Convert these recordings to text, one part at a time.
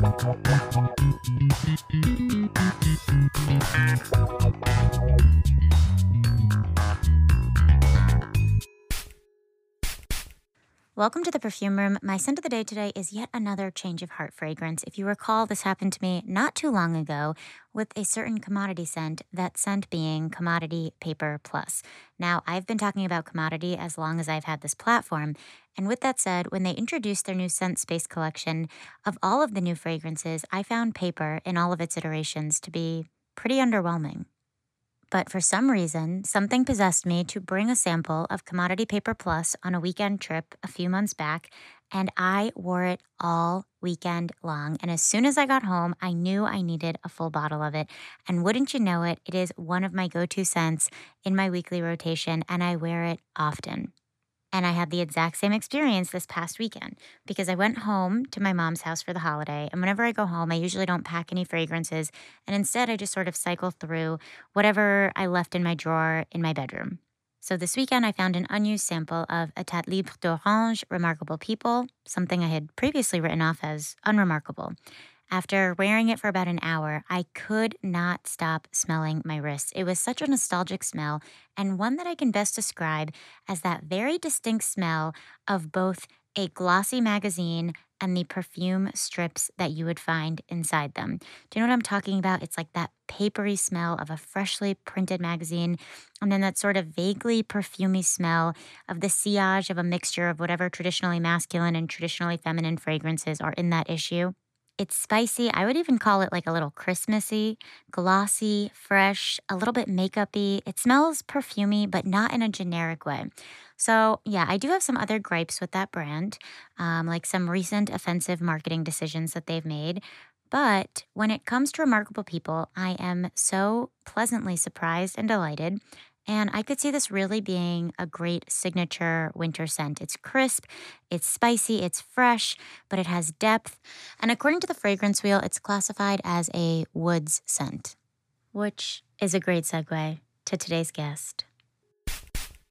Thank you. Welcome to the perfume room. My scent of the day today is yet another change of heart fragrance. If you recall, this happened to me not too long ago with a certain commodity scent, that scent being Commodity Paper Plus. Now, I've been talking about commodity as long as I've had this platform. And with that said, when they introduced their new scent space collection, of all of the new fragrances, I found paper in all of its iterations to be pretty underwhelming. But for some reason, something possessed me to bring a sample of Commodity Paper Plus on a weekend trip a few months back, and I wore it all weekend long. And as soon as I got home, I knew I needed a full bottle of it. And wouldn't you know it, it is one of my go to scents in my weekly rotation, and I wear it often. And I had the exact same experience this past weekend because I went home to my mom's house for the holiday. And whenever I go home, I usually don't pack any fragrances. And instead, I just sort of cycle through whatever I left in my drawer in my bedroom. So this weekend, I found an unused sample of Etat Libre d'Orange Remarkable People, something I had previously written off as unremarkable. After wearing it for about an hour, I could not stop smelling my wrists. It was such a nostalgic smell, and one that I can best describe as that very distinct smell of both a glossy magazine and the perfume strips that you would find inside them. Do you know what I'm talking about? It's like that papery smell of a freshly printed magazine, and then that sort of vaguely perfumy smell of the sillage of a mixture of whatever traditionally masculine and traditionally feminine fragrances are in that issue. It's spicy. I would even call it like a little Christmassy, glossy, fresh, a little bit makeupy. It smells perfumy, but not in a generic way. So, yeah, I do have some other gripes with that brand, um, like some recent offensive marketing decisions that they've made. But when it comes to remarkable people, I am so pleasantly surprised and delighted and I could see this really being a great signature winter scent. It's crisp, it's spicy, it's fresh, but it has depth. And according to the fragrance wheel, it's classified as a woods scent, which is a great segue to today's guest.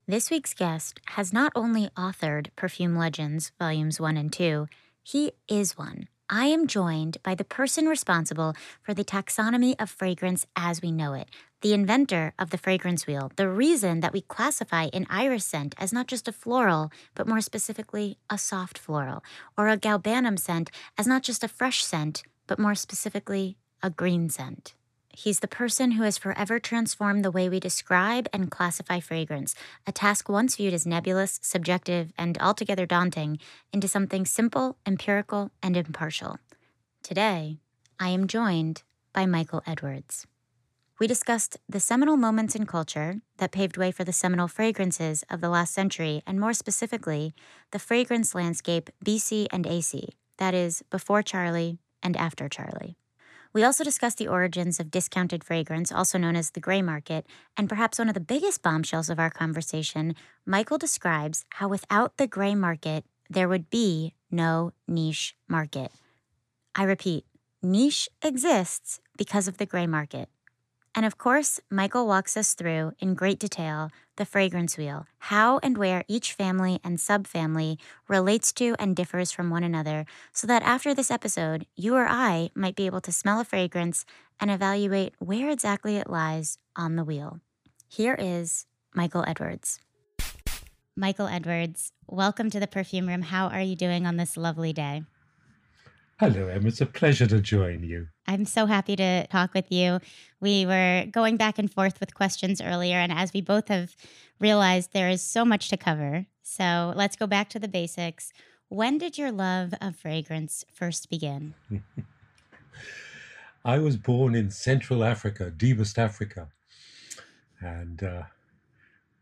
This week's guest has not only authored Perfume Legends, Volumes 1 and 2, he is one. I am joined by the person responsible for the taxonomy of fragrance as we know it, the inventor of the fragrance wheel, the reason that we classify an iris scent as not just a floral, but more specifically a soft floral, or a galbanum scent as not just a fresh scent, but more specifically a green scent. He's the person who has forever transformed the way we describe and classify fragrance, a task once viewed as nebulous, subjective, and altogether daunting, into something simple, empirical, and impartial. Today, I am joined by Michael Edwards. We discussed the seminal moments in culture that paved way for the seminal fragrances of the last century, and more specifically, the fragrance landscape BC and AC, that is, before Charlie and after Charlie. We also discussed the origins of discounted fragrance, also known as the gray market, and perhaps one of the biggest bombshells of our conversation, Michael describes how without the gray market, there would be no niche market. I repeat, niche exists because of the gray market. And of course, Michael walks us through in great detail the fragrance wheel, how and where each family and subfamily relates to and differs from one another, so that after this episode, you or I might be able to smell a fragrance and evaluate where exactly it lies on the wheel. Here is Michael Edwards. Michael Edwards, welcome to the perfume room. How are you doing on this lovely day? Hello, Em. It's a pleasure to join you. I'm so happy to talk with you. We were going back and forth with questions earlier, and as we both have realized, there is so much to cover. So let's go back to the basics. When did your love of fragrance first begin? I was born in Central Africa, deepest Africa. And uh,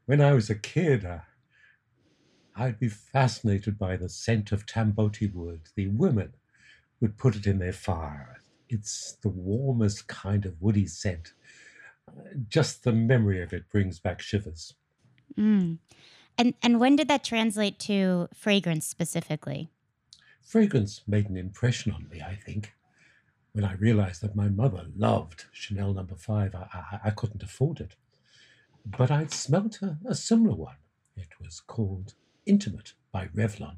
when I was a kid, uh, I'd be fascinated by the scent of Tamboti wood, the women would put it in their fire. It's the warmest kind of woody scent. Just the memory of it brings back shivers. Mm. And and when did that translate to fragrance specifically? Fragrance made an impression on me, I think. When I realized that my mother loved Chanel number no. 5, I, I, I, couldn't afford it. But I'd smelt a, a similar one. It was called Intimate by Revlon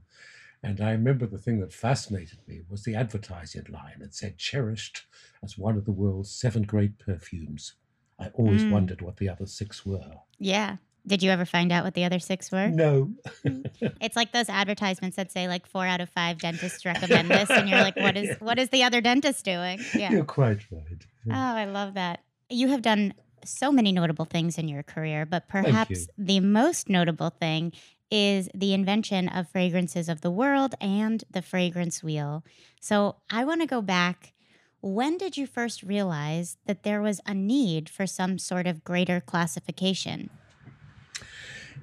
And I remember the thing that fascinated me was the advertising line. It said, cherished as one of the world's seven great perfumes. I always Mm. wondered what the other six were. Yeah. Did you ever find out what the other six were? No. It's like those advertisements that say like four out of five dentists recommend this, and you're like, what is what is the other dentist doing? Yeah. You're quite right. Oh, I love that. You have done so many notable things in your career, but perhaps the most notable thing is the invention of fragrances of the world and the fragrance wheel. So I want to go back. When did you first realize that there was a need for some sort of greater classification?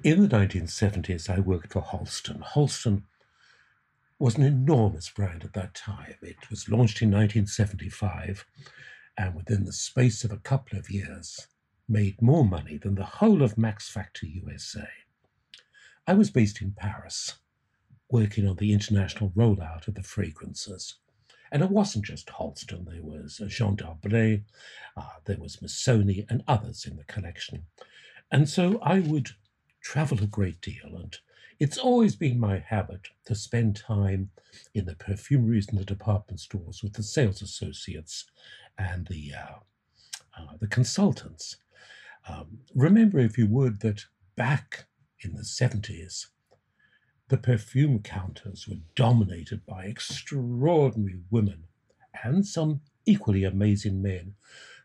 In the 1970s, I worked for Halston. Halston was an enormous brand at that time. It was launched in 1975 and within the space of a couple of years made more money than the whole of Max Factor USA. I was based in Paris, working on the international rollout of the fragrances. And it wasn't just Halston, there was Jean d'Arblay, uh, there was Missoni, and others in the collection. And so I would travel a great deal, and it's always been my habit to spend time in the perfumeries and the department stores with the sales associates and the uh, uh, the consultants. Um, remember, if you would, that back in the 70s, the perfume counters were dominated by extraordinary women and some equally amazing men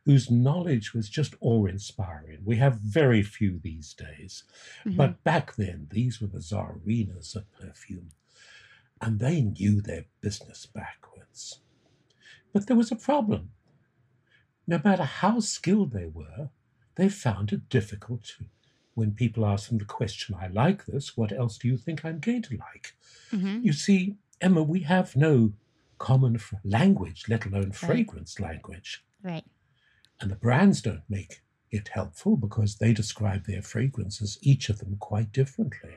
whose knowledge was just awe inspiring. We have very few these days. Mhm. But back then, these were the czarinas of perfume, and they knew their business backwards. But there was a problem. No matter how skilled they were, they found it difficult to, when people ask them the question, I like this, what else do you think I'm going to like? Mhm. You see, Emma, we have no common fr- language, let alone fragrance language. Right. And the brands don't make it helpful because they describe their fragrances, each of them, quite differently.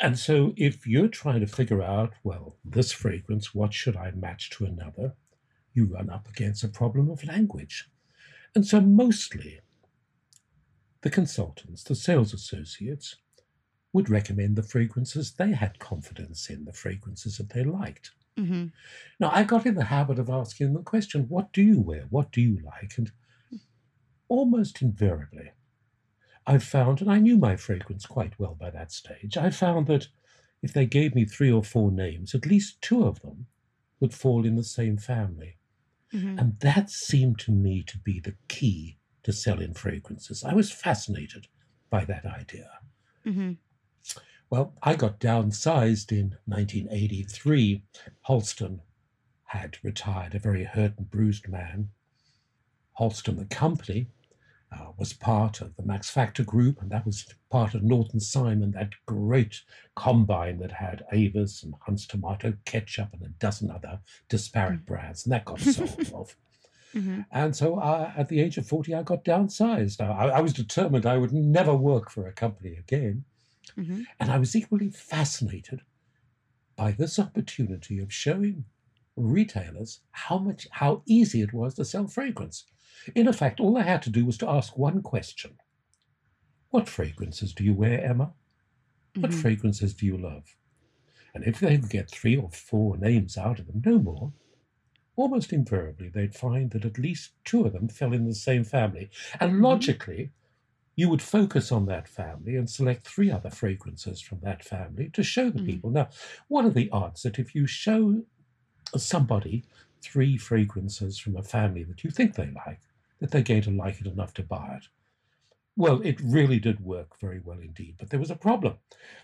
And so if you're trying to figure out, well, this fragrance, what should I match to another? You run up against a problem of language. And so mostly the consultants, the sales associates, would recommend the fragrances they had confidence in, the fragrances that they liked. hmm Now, I got in the habit of asking the question, what do you wear? What do you like? And almost invariably, I found, and I knew my fragrance quite well by that stage, I found that if they gave me three or four names, at least two of them would fall in the same family. hmm And that seemed to me to be the key to sell in fragrances. I was fascinated by that idea. hmm Well, I got downsized in 1983. Halston had retired, a very hurt and bruised man. Halston, the company, uh, was part of the Max Factor group, and that was part of Norton Simon, that great combine that had Avis and Hunt's Tomato Ketchup and a dozen other disparate brands, and that got sold off. Hmm And so uh, at the age of 40, I got downsized. I, I was determined I would never work for a company again. hmm And I was equally fascinated by this opportunity of showing retailers how much how easy it was to sell fragrance. In effect, all I had to do was to ask one question. What fragrances do you wear, Emma? What Mhm. fragrances do you love? And if they could get three or four names out of them, no more, almost invariably they'd find that at least two of them fell in the same family. And Mhm. logically, you would focus on that family and select three other fragrances from that family to show the Mhm. people. Now, what are the odds that if you show somebody three fragrances from a family that you think they like, that they're going to like it enough to buy it? Well, it really did work very well indeed, but there was a problem.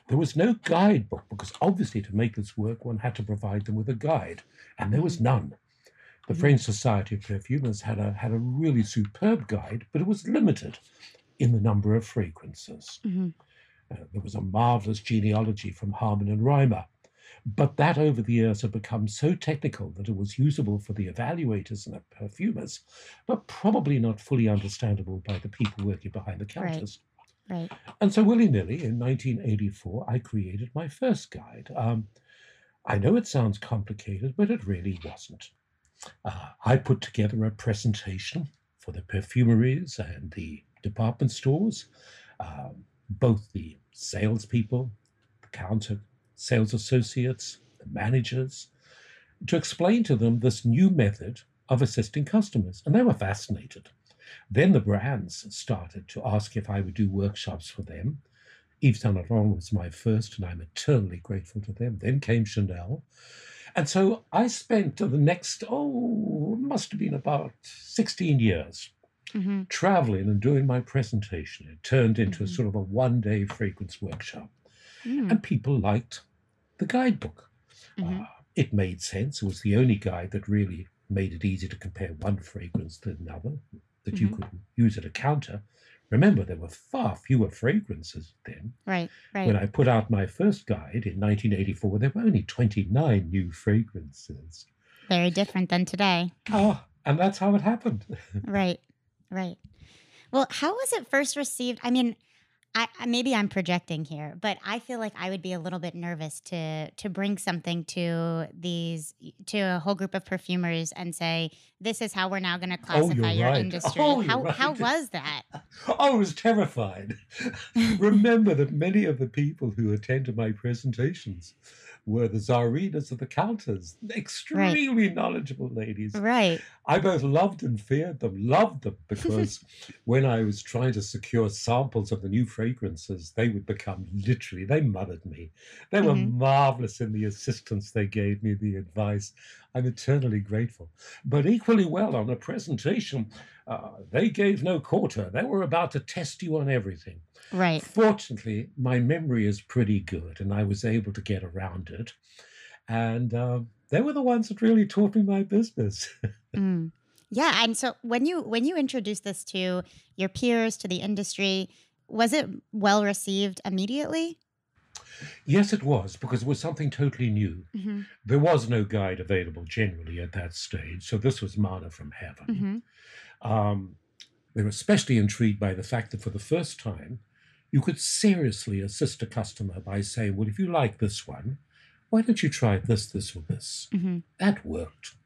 There was no guidebook because obviously to make this work, one had to provide them with a guide, and there was none. The Mhm. French Society of Perfumers had a had a really superb guide, but it was limited in the number of fragrances. hmm Uh, there was a marvelous genealogy from Haarmann and Reimer, but that over the years had become so technical that it was usable for the evaluators and the perfumers, but probably not fully understandable by the people working behind the Right. counters. Right. And so, willy nilly, in 1984, I created my first guide. Um, I know it sounds complicated, but it really wasn't. Uh, I put together a presentation for the perfumeries and the department stores, um, both the salespeople, the counter sales associates, the managers, to explain to them this new method of assisting customers. And they were fascinated. Then the brands started to ask if I would do workshops for them. Yves Saint Laurent was my first, and I'm eternally grateful to them. Then came Chanel. And so I spent the next, oh, must have been about 16 years Mm-hmm. traveling and doing my presentation. It turned into a Mhm. sort of a one day fragrance workshop. Mm, And people liked the guidebook. mhm. Uh, it made sense. It was the only guide that really made it easy to compare one fragrance to another that you Mhm. could use at a counter. Remember, there were far fewer fragrances then. Right, right. When I put out my first guide in 1984, there were only 29 new fragrances. Very different than today. Ah, and that's how it happened. Right, right. Well, how was it first received? I mean, I, maybe I'm projecting here, but I feel like I would be a little bit nervous to to bring something to these to a whole group of perfumers and say this is how we're now going to Oh, classify you're your right. industry. Oh, how how was that? I was terrified. Remember that many of the people who attend to my presentations were the czarinas of the counters, extremely knowledgeable ladies. Right. I both loved and feared them, loved them because when I was trying to secure samples of the new fragrances, they would become literally, they mothered me. They were Mhm. marvelous in the assistance they gave me, the advice. I'm eternally grateful. But equally well on a presentation, uh, they gave no quarter. They were about to test you on everything. Right. Fortunately, my memory is pretty good and I was able to get around it. And um, they were the ones that really taught me my business. Mm. Yeah, and so when you when you introduced this to your peers to the industry, was it well received immediately? Yes, it was, because it was something totally new. hmm There was no guide available generally at that stage, so this was manna from heaven. hmm Um, they were especially intrigued by the fact that for the first time, you could seriously assist a customer by saying, Well, if you like this one, why don't you try this, this, or this? hmm That worked.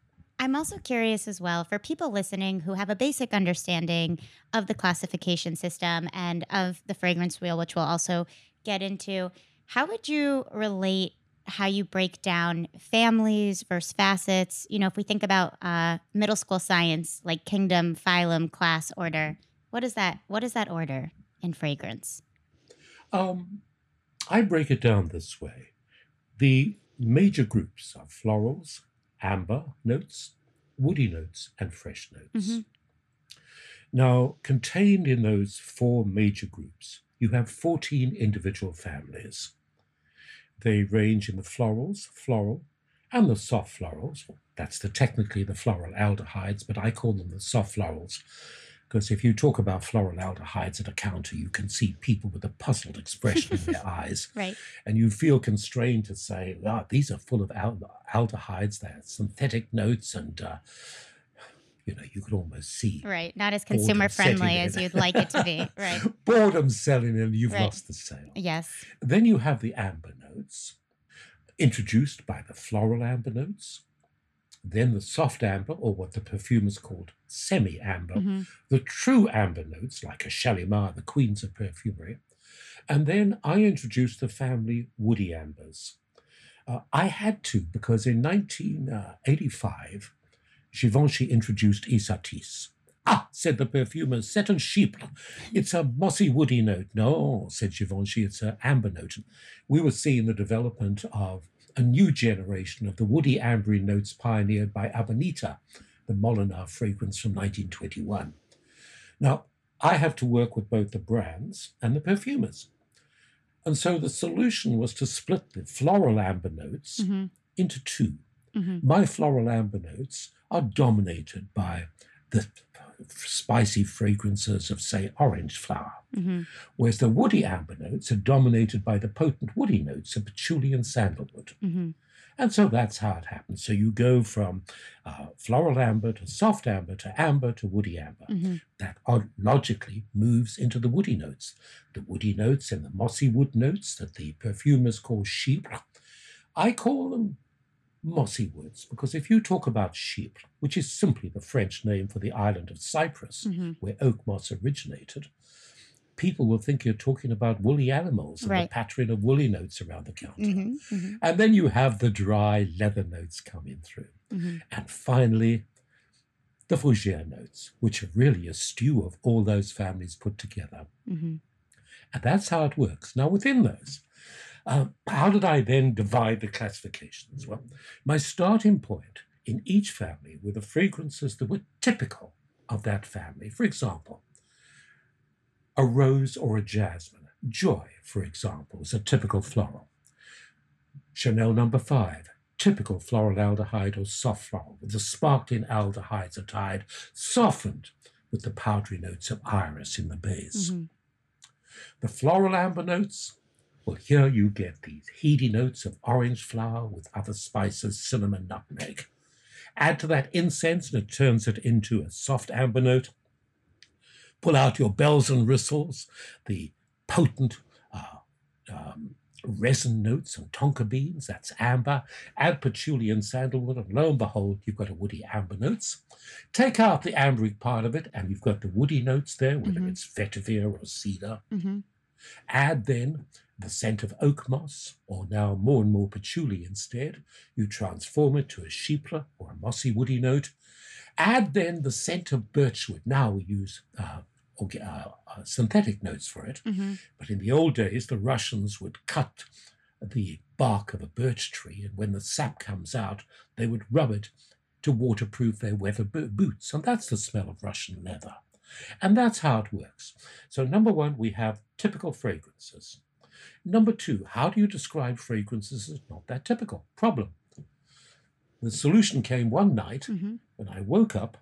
I'm also curious as well for people listening who have a basic understanding of the classification system and of the fragrance wheel, which we'll also get into. How would you relate how you break down families versus facets? You know, if we think about uh, middle school science, like kingdom, phylum, class, order, what is that? What is that order in fragrance? Um, I break it down this way the major groups are florals, amber notes, woody notes, and fresh notes. Mhm. Now, contained in those four major groups, you have 14 individual families. They range in the florals, floral, and the soft florals. That's the technically the floral aldehydes, but I call them the soft florals because if you talk about floral aldehydes at a counter, you can see people with a puzzled expression in their eyes Right. and you feel constrained to say, ah, these are full of aldehydes, they're synthetic notes, and uh, you know, you could almost see Right. Not as consumer friendly as you'd like it to be. Right. boredom selling and you've Right. lost the sale. Yes. Then you have the amber notes, introduced by the floral amber notes. Then the soft amber, or what the perfumers called semi amber, Mhm. the true amber notes, like a Shalimar, the queens of perfumery. And then I introduced the family woody ambers. Uh, I had to because in 1985, Givenchy introduced Ysatis. Ah, said the perfumer, c'est un chypre. It's a mossy woody note. No, said Givenchy, it's an amber note. We were seeing the development of a new generation of the woody ambery notes pioneered by Habanita, the Molinard fragrance from 1921. Now, I have to work with both the brands and the perfumers. And so the solution was to split the floral amber notes hmm into two. hmm My floral amber notes are dominated by the spicy fragrances of, say, orange flower, hmm whereas the woody amber notes are dominated by the potent woody notes of patchouli and sandalwood. hmm And so that's how it happens. So you go from uh, floral amber to soft amber to amber to woody amber. hmm That logically moves into the woody notes. The woody notes and the mossy wood notes that the perfumers call chypre. I call them mossy woods because if you talk about chypre, which is simply the French name for the island of Cyprus, hmm where oak moss originated, people will think you're talking about woolly animals and the Right. pattering of woolly notes around the counter. hmm hmm And then you have the dry leather notes coming through. hmm And finally, the fougere notes, which are really a stew of all those families put together. hmm And that's how it works. Now, within those, um, how did I then divide the classifications? Well, my starting point in each family were the fragrances that were typical of that family. For example, a rose or a jasmine. Joy, for example, is a typical floral. Chanel number five, typical floral aldehyde or soft floral, with the sparkling aldehydes are tied, softened with the powdery notes of iris in the base. hmm The floral amber notes, well, here you get these heady notes of orange flower with other spices, cinnamon, nutmeg. Add to that incense and it turns it into a soft amber note. Pull out your bells and whistles, the potent uh, um, resin notes and tonka beans, that's amber. Add patchouli and sandalwood, and lo and behold, you've got a woody amber notes. Take out the amberic part of it, and you've got the woody notes there, whether Mhm. it's vetiver or cedar. hmm Add then the scent of oak moss, or now more and more patchouli instead. You transform it to a chypre or a mossy woody note. Add then the scent of birchwood. Now we use uh, uh, uh, synthetic notes for it, hmm but in the old days, the Russians would cut the bark of a birch tree, and when the sap comes out, they would rub it to waterproof their weather bo- boots. And that's the smell of Russian leather. And that's how it works. So, number one, we have typical fragrances. Number two, how do you describe fragrances as not that typical? Problem. The solution came one night hmm when I woke up,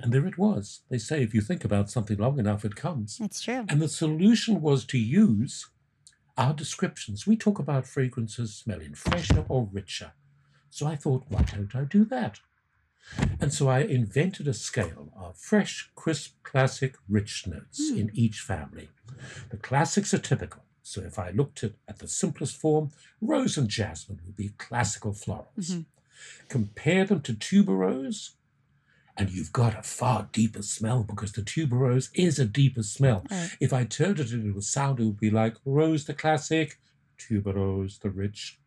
and there it was. They say if you think about something long enough, it comes. It's true. And the solution was to use our descriptions. We talk about fragrances smelling fresher or richer. So I thought, why don't I do that? And so I invented a scale of fresh, crisp, classic, rich notes Hmm. in each family. The classics are typical. So if I looked at, at the simplest form, rose and jasmine would be classical florals. Mhm. Compare them to tuberose, and you've got a far deeper smell because the tuberose is a deeper smell. Right. If I turned it into a sound, it would be like Rose the classic, Tuberose the rich.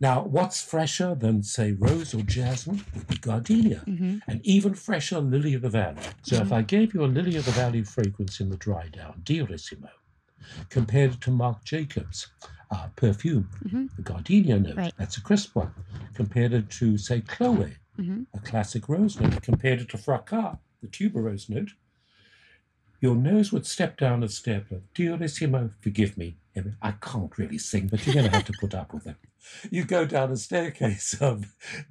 Now, what's fresher than, say, Rose or Jasmine would be Gardenia, hmm and even fresher, Lily of the Valley. So if Mhm. I gave you a Lily of the Valley fragrance in the dry down, Diorissimo, compared to Marc Jacobs uh, perfume, Mhm. the Gardenia note, Right. that's a crisp one, compared it to, say, Chloe, hmm a classic rose note, compared it to Fracas, the tuberose note, your nose would step down a step of Diorissimo, forgive me, I can't really sing, but you're going to have to put up with it. You go down a staircase of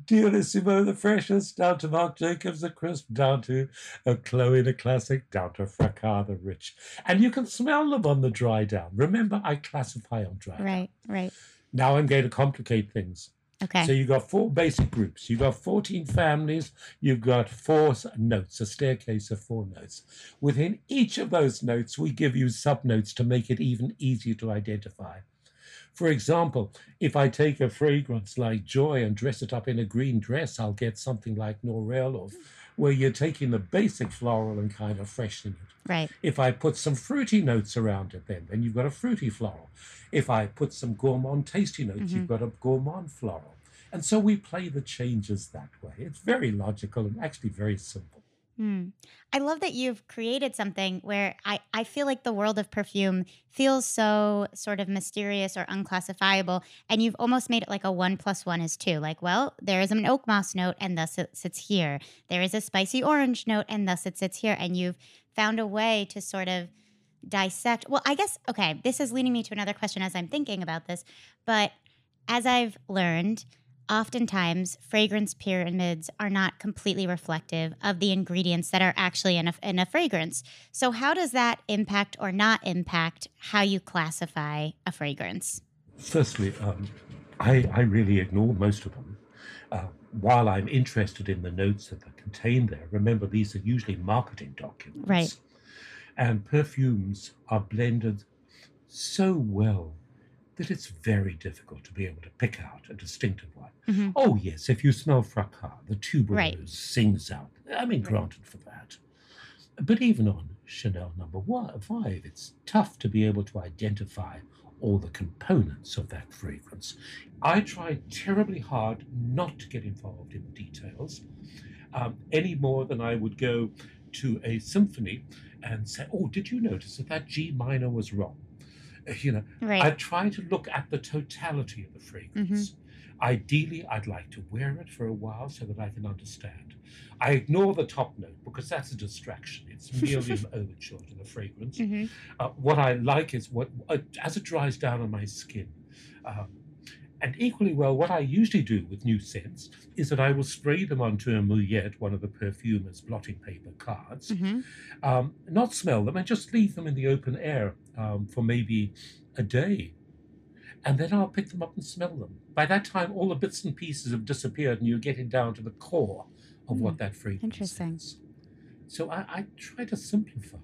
Diorissimo, the freshest, down to Marc Jacobs, the crisp, down to a Chloe, the classic, down to Fracas, the rich. And you can smell them on the dry down. Remember, I classify on dry down. Right. Right. Now I'm going to complicate things. Okay. So you've got four basic groups. You've got 14 families. You've got four notes, a staircase of four notes. Within each of those notes, we give you subnotes to make it even easier to identify. For example, if I take a fragrance like Joy and dress it up in a green dress, I'll get something like Norell, or where you're taking the basic floral and kind of freshening it. right. If I put some fruity notes around it, then then you've got a fruity floral. If I put some gourmand tasty notes, you've mm-hmm. got a gourmand floral. And so we play the changes that way. It's very logical and actually very simple. Hmm. I love that you've created something where I, I feel like the world of perfume feels so sort of mysterious or unclassifiable. And you've almost made it like a one plus one is two. Like, well, there is an oak moss note and thus it sits here. There is a spicy orange note and thus it sits here. And you've found a way to sort of dissect. Well, I guess, okay, this is leading me to another question as I'm thinking about this. But as I've learned, oftentimes fragrance pyramids are not completely reflective of the ingredients that are actually in a, in a fragrance. So, how does that impact or not impact how you classify a fragrance? Firstly, um, I, I really ignore most of them. Uh, while I'm interested in the notes that are contained there, remember these are usually marketing documents. Right. And perfumes are blended so well that it's very difficult to be able to pick out a distinctive one. Mhm. Oh, yes, if you smell fracas, the tuberose Right. sings out. I mean, granted for that. But even on Chanel number one, five. It's tough to be able to identify all the components of that fragrance. I try terribly hard not to get involved in details um, any more than I would go to a symphony and say, "Oh, did you notice that that G minor was wrong?" Uh, You know, Right. I try to look at the totality of the fragrance. Ideally, I'd like to wear it for a while so that I can understand. I ignore the top note because that's a distraction. It's merely an overture to the fragrance. hmm Uh, what I like is what uh, as it dries down on my skin. Um, and equally well, what I usually do with new scents is that I will spray them onto a mouillette, one of the perfumer's blotting paper cards, hmm um, not smell them, and just leave them in the open air um, for maybe a day. And then I'll pick them up and smell them. By that time, all the bits and pieces have disappeared, and you're getting down to the core of what that fragrance interesting. is. So I, I try to simplify,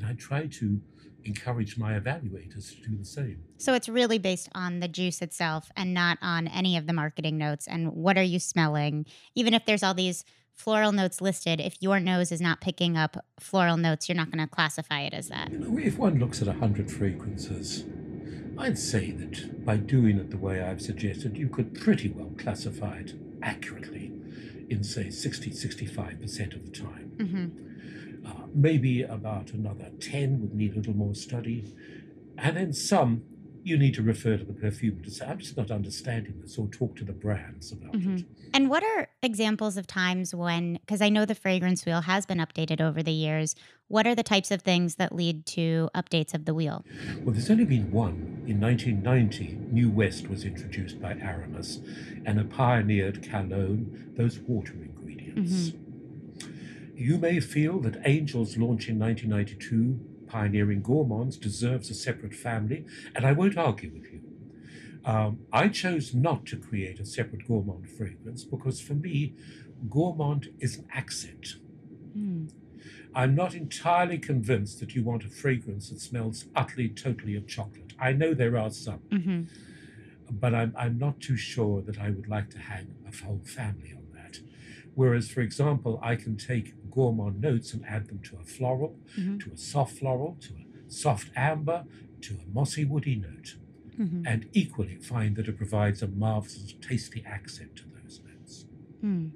and I try to encourage my evaluators to do the same. So it's really based on the juice itself and not on any of the marketing notes. And what are you smelling? Even if there's all these floral notes listed, if your nose is not picking up floral notes, you're not going to classify it as that. You know, if one looks at a hundred fragrances, I'd say that by doing it the way I've suggested, you could pretty well classify it accurately in, say, 60 65% of the time. hmm Uh, maybe about another 10 would need a little more study. And then some you need to refer to the perfumer to say, I'm just not understanding this, or talk to the brands about Mhm. it. And what are examples of times when, because I know the fragrance wheel has been updated over the years, what are the types of things that lead to updates of the wheel? Well, there's only been one. In 1990, New West was introduced by Aramis, and it pioneered Calone, those water ingredients. You may feel that Angel's launch in 1992, pioneering gourmands, deserves a separate family, and I won't argue with you. Um, I chose not to create a separate gourmand fragrance because for me, gourmand is an accent. Mm. I'm not entirely convinced that you want a fragrance that smells utterly, totally of chocolate. I know there are some, hmm but I'm, I'm not too sure that I would like to hang a whole family on that. Whereas, for example, I can take gourmand notes and add them to a floral, Mhm. to a soft floral, to a soft amber, to a mossy woody note, hmm and equally find that it provides a marvelous, tasty accent to those notes. Mm.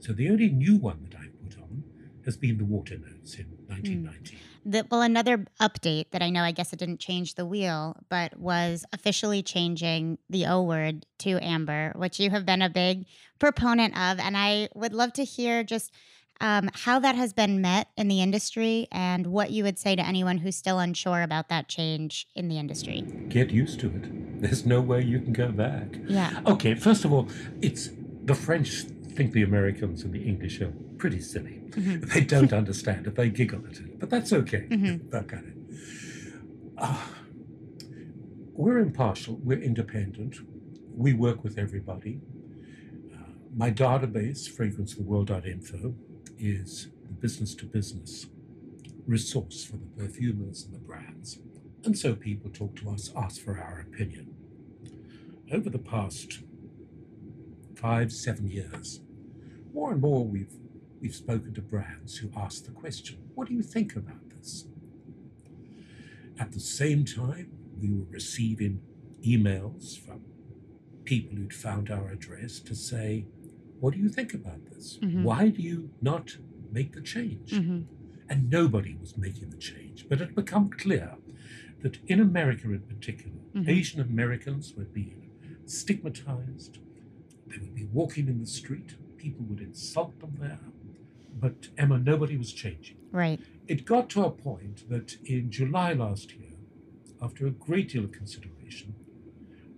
So the only new one that I've put on has been the water notes in 1990. The, well, another update that I know, I guess it didn't change the wheel, but was officially changing the O word to amber, which you have been a big proponent of. And I would love to hear just um, how that has been met in the industry and what you would say to anyone who's still unsure about that change in the industry. Get used to it. There's no way you can go back. Yeah. Okay, first of all, it's the French think the Americans and the English are pretty silly. Mhm. They don't understand it. They giggle at it, but that's okay. Mm-hmm. That kind of. Uh, we're impartial. We're independent. We work with everybody. Uh, my database, fragrancetheworld.info, is the business to business resource for the perfumers and the brands. And so people talk to us, ask for our opinion. Over the past five, seven years, more and more we've we've spoken to brands who ask the question, what do you think about this? At the same time, we were receiving emails from people who'd found our address to say, what do you think about this? Mhm. Why do you not make the change? hmm and nobody was making the change. But it had become clear that in America in particular, Mhm. Asian Americans were being stigmatized. They would be walking in the street, people would insult them there. But Emma, nobody was changing. Right. It got to a point that in July last year, after a great deal of consideration,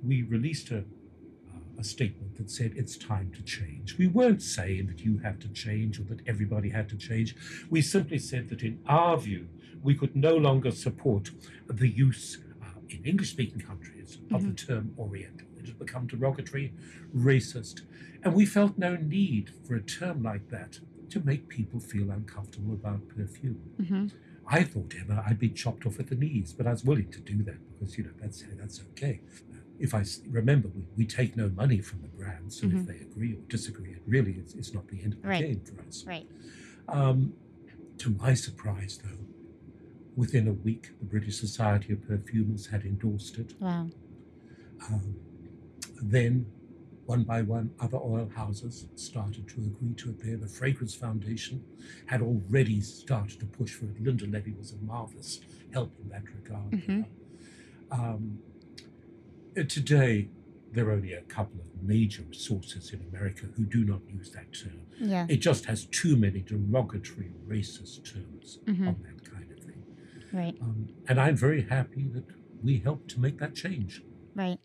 we released a, a statement that said it's time to change. We weren't saying that you have to change or that everybody had to change. We simply said that in our view, we could no longer support the use uh, in English speaking countries of the term Oriental. It had become derogatory, racist, and we felt no need for a term like that to make people feel uncomfortable about perfume. hmm I thought, Emma, I'd be chopped off at the knees, but I was willing to do that because, you know, that's that's okay. If I remember, we, we take no money from the brands, so Mhm. if they agree or disagree, it really is it's not the end of the Right. game for us. Right. Um, to my surprise, though, within a week, the British Society of Perfumers had endorsed it. Wow. Um, then, one by one, other oil houses started to agree to it there. The Fragrance Foundation had already started to push for it. Linda Levy was a marvelous help in that regard. Mhm. Um, today, there are only a couple of major sources in America who do not use that term. Yeah. It just has too many derogatory, racist terms Mhm. on that kind of thing. Right. Um, and I'm very happy that we helped to make that change. Right.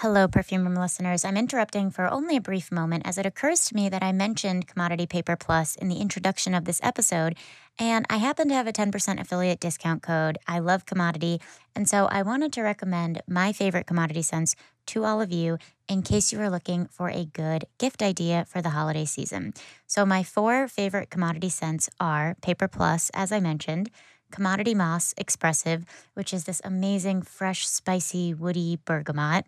Hello, Perfume Room listeners. I'm interrupting for only a brief moment as it occurs to me that I mentioned Commodity Paper Plus in the introduction of this episode, and I happen to have a 10% affiliate discount code. I love commodity, and so I wanted to recommend my favorite commodity scents to all of you in case you are looking for a good gift idea for the holiday season. So, my four favorite commodity scents are Paper Plus, as I mentioned. Commodity Moss Expressive, which is this amazing, fresh, spicy, woody bergamot.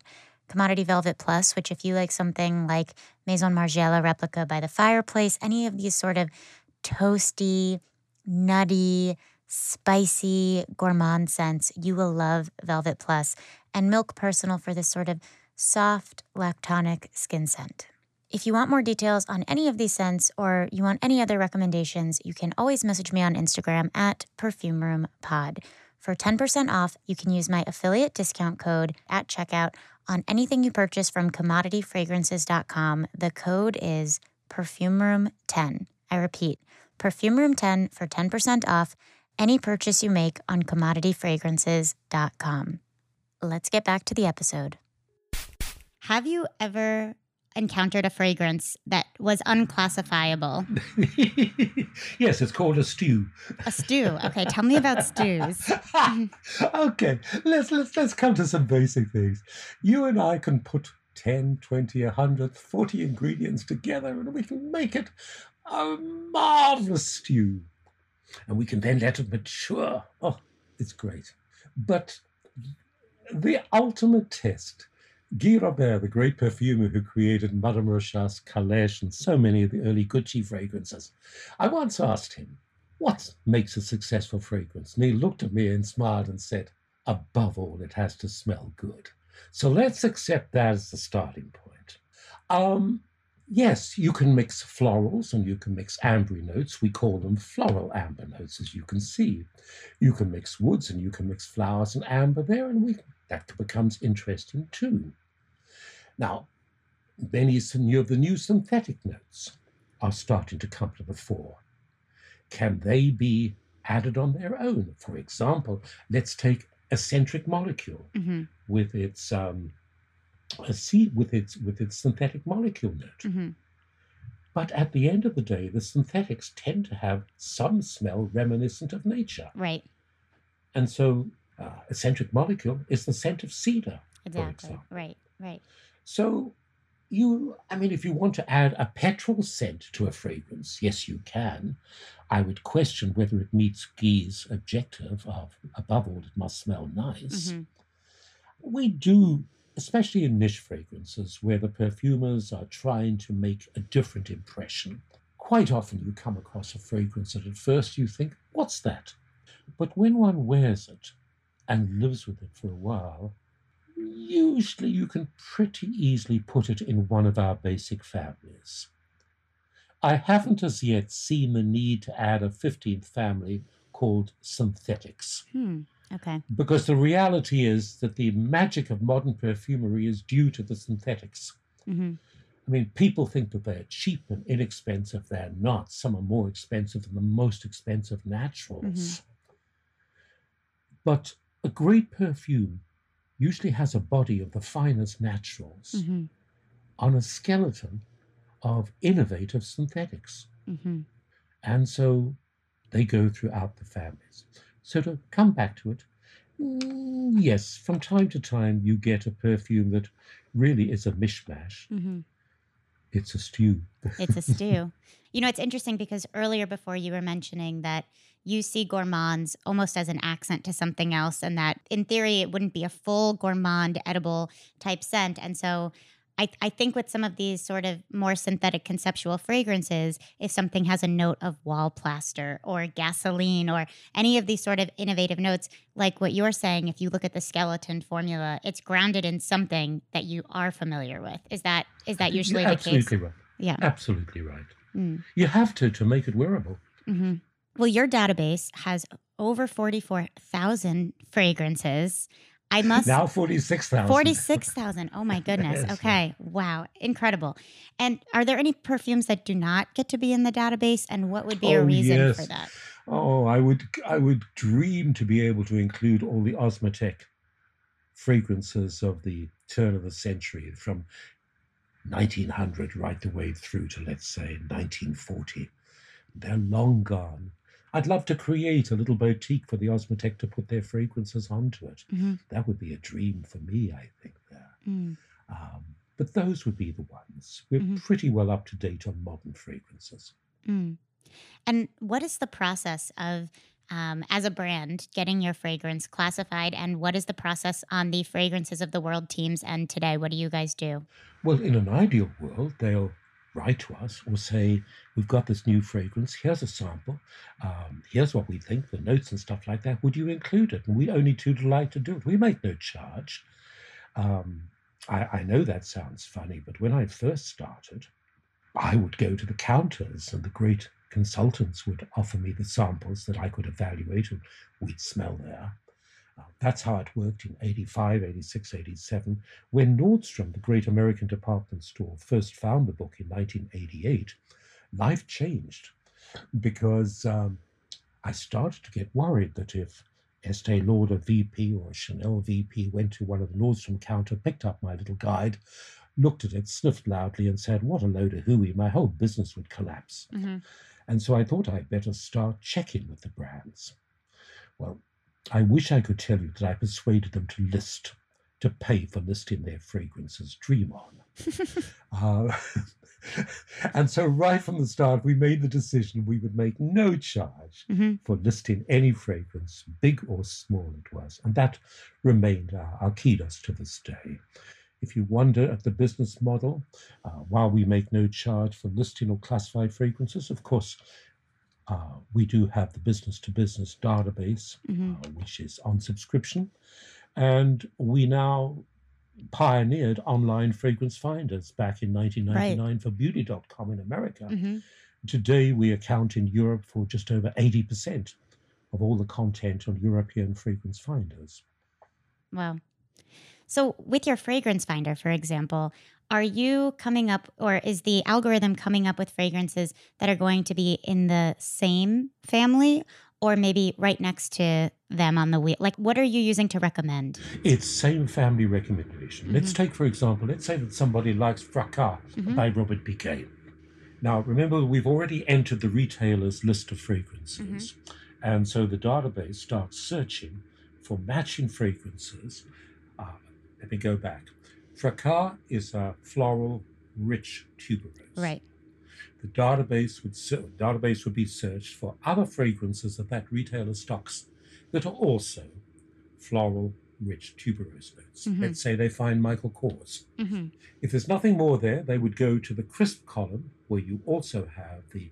Commodity Velvet Plus, which, if you like something like Maison Margiela replica by the fireplace, any of these sort of toasty, nutty, spicy, gourmand scents, you will love Velvet And Milk Personal for this sort of soft, lactonic skin scent. If you want more details on any of these scents or you want any other recommendations, you can always message me on Instagram at PerfumeRoomPod. For 10% off, you can use my affiliate discount code at checkout on anything you purchase from commodityfragrances.com. The code is PerfumeRoom10. I repeat, PerfumeRoom10 for 10% off any purchase you make on commodityfragrances.com. Let's get back to the episode. Have you ever encountered a fragrance that was unclassifiable? yes, it's called a stew. A stew. Okay, tell me about stews. okay, let's let's let's come to some basic things. You and I can put 10, 20, 100, 40 ingredients together and we can make it a marvelous stew. And we can then let it mature. Oh, it's great. But the ultimate test Guy Robert, the great perfumer who created Madame Rochas Calèche and so many of the early Gucci fragrances, I once asked him, What makes a successful fragrance? And he looked at me and smiled and said, Above all, it has to smell good. So let's accept that as the starting point. Um, yes, you can mix florals and you can mix ambery notes. We call them floral amber notes, as you can see. You can mix woods and you can mix flowers and amber there, and we, that becomes interesting too. Now, many of the new synthetic notes are starting to come to the fore. Can they be added on their own? For example, let's take Escentric Molecule hmm with its um, a C, with its with its synthetic molecule note. hmm But at the end of the day, the synthetics tend to have some smell reminiscent of nature, Right. and so uh, Escentric Molecule is the scent of cedar. Exactly. example. Right. Right. So you, I mean, if you want to add a petrol scent to a fragrance, yes, you can. I would question whether it meets Guy's objective of, above all, it must smell nice. hmm We do, especially in niche fragrances where the perfumers are trying to make a different impression. Quite often you come across a fragrance that at first you think, what's that? But when one wears it and lives with it for a while, usually you can pretty easily put it in one of our basic families. I haven't as yet seen the need to add a 15th family called synthetics Hmm. Okay. because the reality is that the magic of modern perfumery is due to the synthetics. hmm I mean, people think that they're cheap and inexpensive. They're not. Some are more expensive than the most expensive naturals. But a great perfume usually has a body of the finest naturals hmm on a skeleton of innovative synthetics. hmm And so they go throughout the families. So to come back to it, mm, yes, from time to time you get a perfume that really is a mishmash. hmm It's a stew. It's a stew. You know, it's interesting because earlier before you were mentioning that you see gourmands almost as an accent to something else, and that in theory it wouldn't be a full gourmand edible type scent. And so I, I think with some of these sort of more synthetic conceptual fragrances, if something has a note of wall plaster or gasoline or any of these sort of innovative notes, like what you're saying, if you look at the skeleton formula, it's grounded in something that you are familiar with. Is that is that usually You're the case? absolutely right. Yeah. Absolutely right. Mm. You have to to make it wearable. hmm Well, your database has over 44,000 fragrances. I must Now forty six thousand. 46,000. Oh my goodness. Okay. Wow. Incredible. And are there any perfumes that do not get to be in the database? And what would be a Oh, reason yes. for that? Oh, I would I would dream to be able to include all the Osmothèque fragrances of the turn of the century from 1900 right the way through to let's say 1940. They're long gone. I'd love to create a little boutique for the Osmothèque to put their fragrances onto it. Mhm. That would be a dream for me, I think. There. Mm. Um, but those would be the ones. We're Mhm. pretty well up to date on modern fragrances. Mm. And what is the process of, um, as a brand, getting your fragrance classified? And what is the process on the fragrances of the world teams? And today, what do you guys do? Well, in an ideal world, they'll write to us or say, We've got this new fragrance. Here's a sample. Um, here's what we think, the notes and stuff like that. Would you include it? And we only too delight to do it. We make no charge. Um, I, I know that sounds funny, but when I first started, I would go to the counters and the great consultants would offer me the samples that I could evaluate and we'd smell there. Uh, that's how it worked in 85, 86, 87. When Nordstrom, the great American department store, first found the book in 1988, life changed because um, I started to get worried that if Estee Lauder VP or Chanel VP went to one of the Nordstrom counter, picked up my little guide, looked at it, sniffed loudly, and said, What a load of hooey, my whole business would collapse. Mm-hmm. And so I thought I'd better start checking with the brands. Well, I wish I could tell you that I persuaded them to list, to pay for listing their fragrances. Dream on. Uh, and so, right from the start, we made the decision we would make no charge hmm for listing any fragrance, big or small it was. And that remained our, our keynote to this day. If you wonder at the business model, uh, while we make no charge for listing or classified fragrances, of course, uh, we do have the business to business database, hmm uh, which is on subscription. And we now pioneered online fragrance finders back in 1999 for beauty.com in America. hmm Today, we account in Europe for just over 80% of all the content on European fragrance finders. Wow. So, with your fragrance finder, for example, are you coming up, or is the algorithm coming up with fragrances that are going to be in the same family, or maybe right next to them on the wheel? Like, what are you using to recommend? It's same family recommendation. Let's take, for example, let's say that somebody likes Fracas Mhm. by Robert Piguet. Now, remember, we've already entered the retailer's list of fragrances. And so the database starts searching for matching fragrances. Uh, let me go back. Fracas is a floral, rich tuberose. Right. the database would database would be searched for other fragrances that that retailer stocks that are also floral rich tuberose notes. Mhm. Let's say they find Michael Kors. hmm If there's nothing more there, they would go to the crisp column where you also have the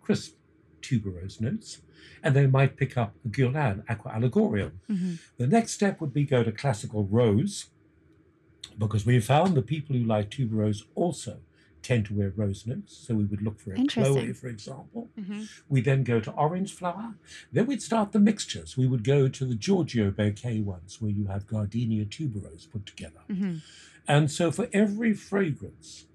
crisp tuberose notes, and they might pick up a Guerlain Aqua Allegoria. hmm The next step would be go to classical rose, because we found the people who like tuberose also tend to wear rose notes. So we would look for a Chloe, for example. hmm We then go to orange flower. Then we'd start the mixtures. We would go to the Giorgio bouquet ones, where you have gardenia tuberose put together. hmm And so for every fragrance,